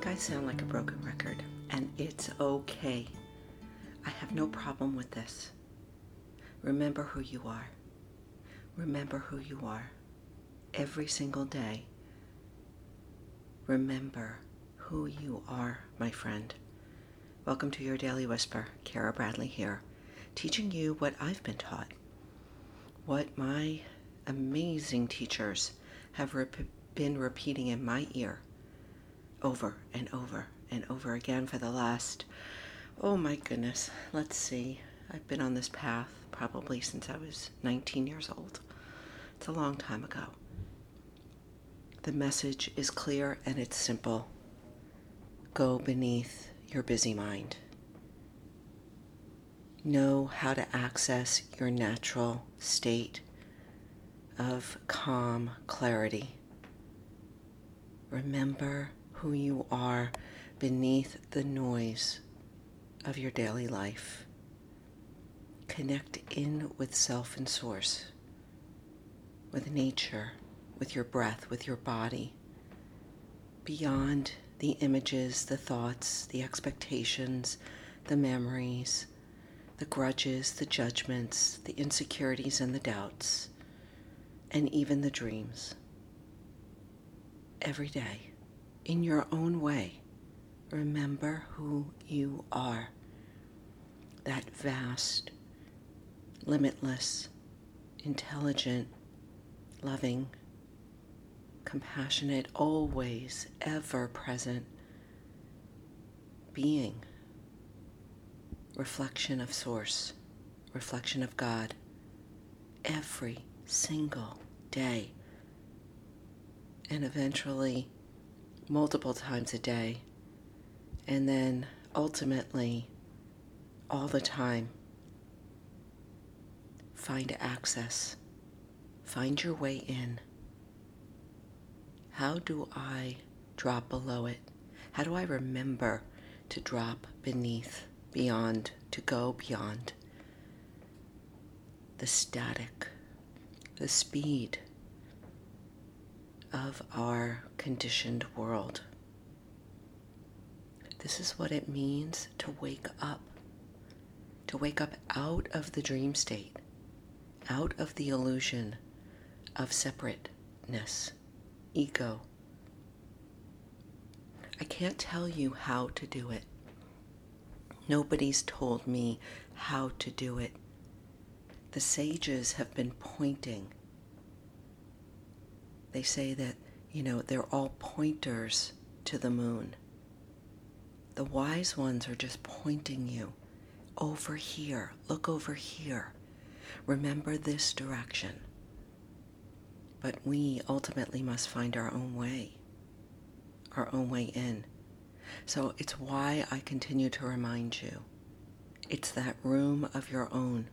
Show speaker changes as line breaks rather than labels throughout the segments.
think I sound like a broken record, and it's okay. I have no problem with this. Remember who you are. Remember who you are. Every single day. Remember who you are, my friend. Welcome to your Daily Whisper. Cara Bradley here, teaching you what I've been taught, what my amazing teachers have rep- been repeating in my ear over and over and over again for the last, oh my goodness, let's see. I've been on this path probably since I was 19 years old. It's a long time ago. The message is clear and it's simple. Go beneath your busy mind. Know how to access your natural state of calm clarity. Remember who you are beneath the noise of your daily life. Connect in with self and source, with nature, with your breath, with your body, beyond the images, the thoughts, the expectations, the memories, the grudges, the judgments, the insecurities, and the doubts, and even the dreams. Every day in your own way, remember who you are. That vast, limitless, intelligent, loving, compassionate, always, ever present being, reflection of Source, reflection of God, every single day. And eventually, multiple times a day, and then ultimately all the time. Find access, find your way in. How do I drop below it? How do I remember to drop beneath, beyond, to go beyond? The static, the speed of our conditioned world. This is what it means to wake up, to wake up out of the dream state, out of the illusion of separateness, ego. I can't tell you how to do it. Nobody's told me how to do it. The sages have been pointing they say that, you know, they're all pointers to the moon. The wise ones are just pointing you over here. Look over here. Remember this direction. But we ultimately must find our own way, our own way in. So it's why I continue to remind you it's that room of your own,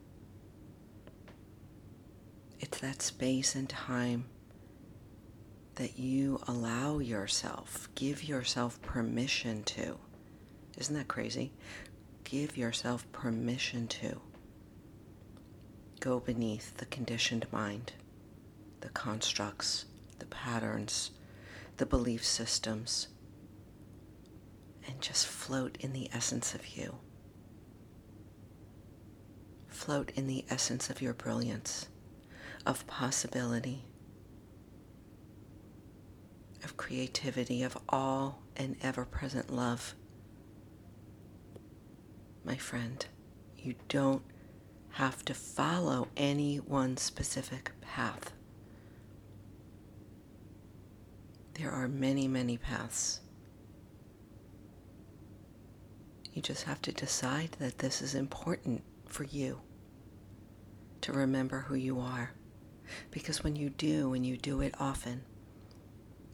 it's that space and time that you allow yourself, give yourself permission to. Isn't that crazy? Give yourself permission to go beneath the conditioned mind, the constructs, the patterns, the belief systems, and just float in the essence of you. Float in the essence of your brilliance, of possibility of creativity, of all and ever present love. My friend, you don't have to follow any one specific path. There are many, many paths. You just have to decide that this is important for you to remember who you are. Because when you do, and you do it often,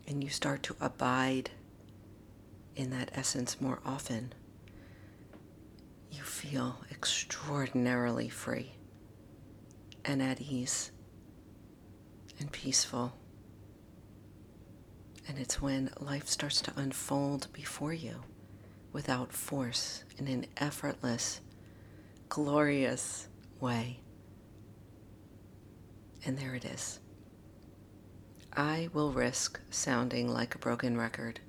and you start to abide in that essence more often, you feel extraordinarily free and at ease and peaceful. And it's when life starts to unfold before you without force in an effortless, glorious way. And there it is. I will risk sounding like a broken record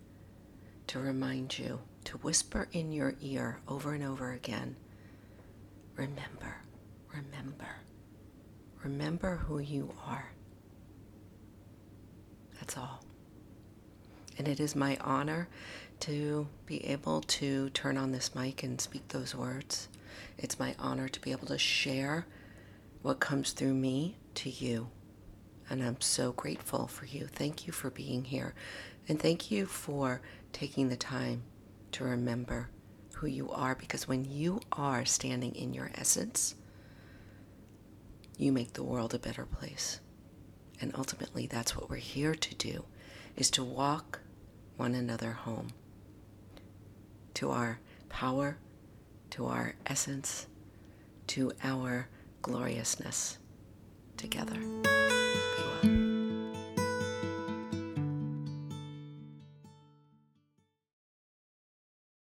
to remind you, to whisper in your ear over and over again remember, remember, remember who you are. That's all. And it is my honor to be able to turn on this mic and speak those words. It's my honor to be able to share what comes through me to you. And I'm so grateful for you. Thank you for being here. And thank you for taking the time to remember who you are because when you are standing in your essence, you make the world a better place. And ultimately, that's what we're here to do, is to walk one another home to our power, to our essence, to our gloriousness together. Be well.